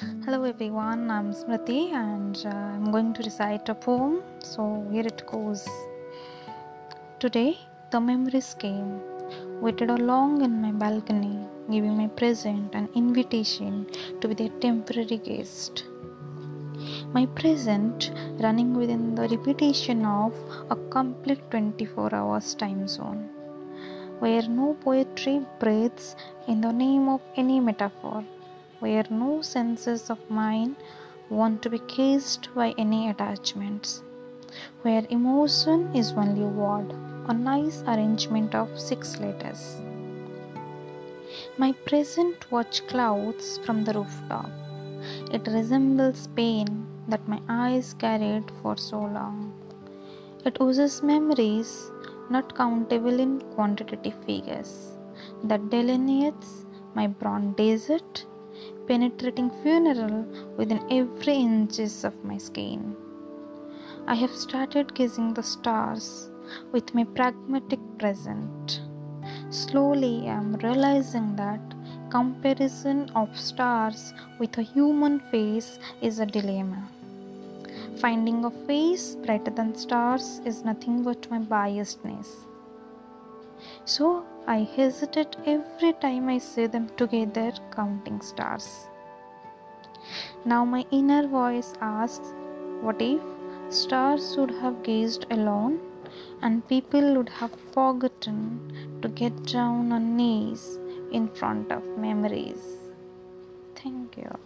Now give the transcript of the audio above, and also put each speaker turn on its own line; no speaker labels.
Hello everyone, I'm Smruti and uh, I'm going to recite a poem. So here it goes. Today the memories came, waited along in my balcony, giving my present an invitation to be their temporary guest. My present running within the repetition of a complete 24 hours time zone, where no poetry breathes in the name of any metaphor where no senses of mine want to be cased by any attachments, where emotion is only a word, a nice arrangement of six letters. My present watch clouds from the rooftop. It resembles pain that my eyes carried for so long. It oozes memories not countable in quantitative figures that delineates my brown desert penetrating funeral within every inches of my skin. I have started gazing the stars with my pragmatic present. Slowly I am realizing that comparison of stars with a human face is a dilemma. Finding a face brighter than stars is nothing but my biasedness. So I hesitate every time I see them together counting stars. Now my inner voice asks, What if stars would have gazed alone and people would have forgotten to get down on knees in front of memories? Thank you.